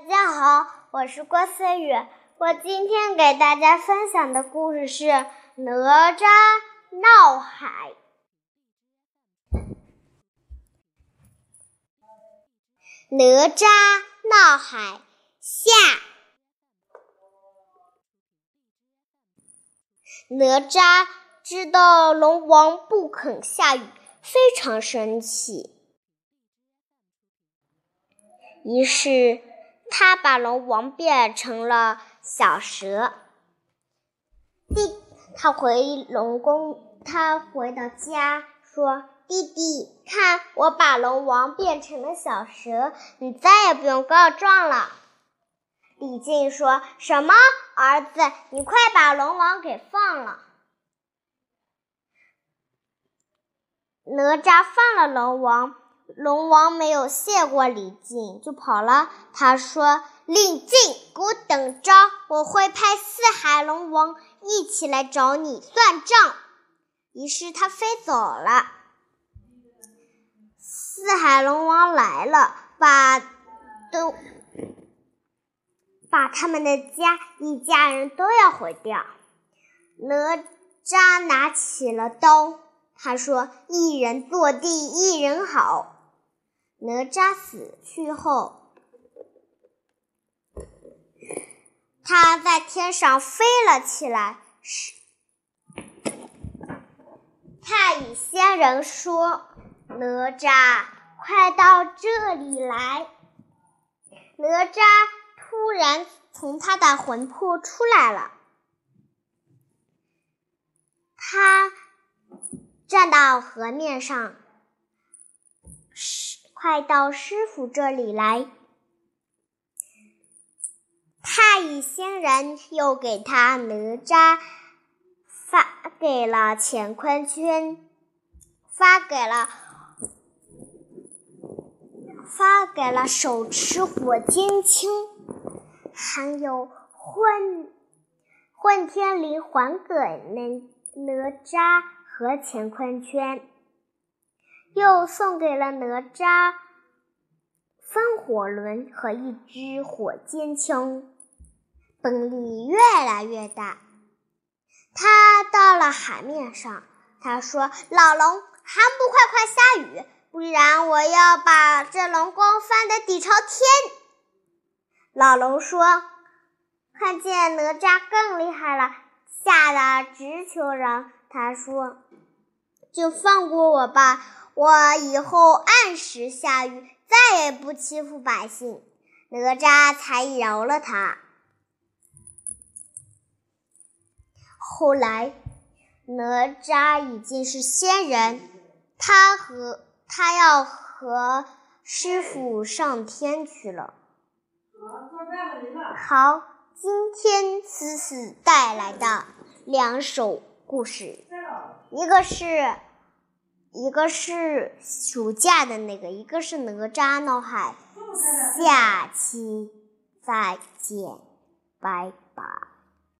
大家好，我是郭思雨。我今天给大家分享的故事是《哪吒闹海》。哪吒闹海下，哪吒知道龙王不肯下雨，非常生气，于是他把龙王变成了小蛇。弟，他回龙宫，他回到家说。弟弟，看，我把龙王变成了小蛇，你再也不用告状了。李靖说什么？儿子，你快把龙王给放了。哪吒放了龙王，龙王没有谢过李靖，就跑了。他说：“李靖，给我等着，我会派四海龙王一起来找你算账。”于是他飞走了。四海龙王来了，把都把他们的家一家人都要毁掉。哪吒拿起了刀，他说：“一人坐地，一人好。”哪吒死去后，他在天上飞了起来。太乙仙人说。哪吒，快到这里来！哪吒突然从他的魂魄出来了，他站到河面上，快到师傅这里来！太乙仙人又给他哪吒发给了乾坤圈，发给了。发给了手持火尖枪，还有混混天绫还给哪哪吒和乾坤圈，又送给了哪吒风火轮和一支火尖枪，本领越来越大。他到了海面上，他说：“老龙，还不快快下雨！”不然我要把这龙宫翻得底朝天。老龙说：“看见哪吒更厉害了，吓得直求饶。”他说：“就放过我吧，我以后按时下雨，再也不欺负百姓。”哪吒才饶了他。后来，哪吒已经是仙人，他和。他要和师傅上天去了。好，今天思思带来的两首故事，一个是一个是暑假的那个，一个是哪吒闹海。下期再见，拜拜。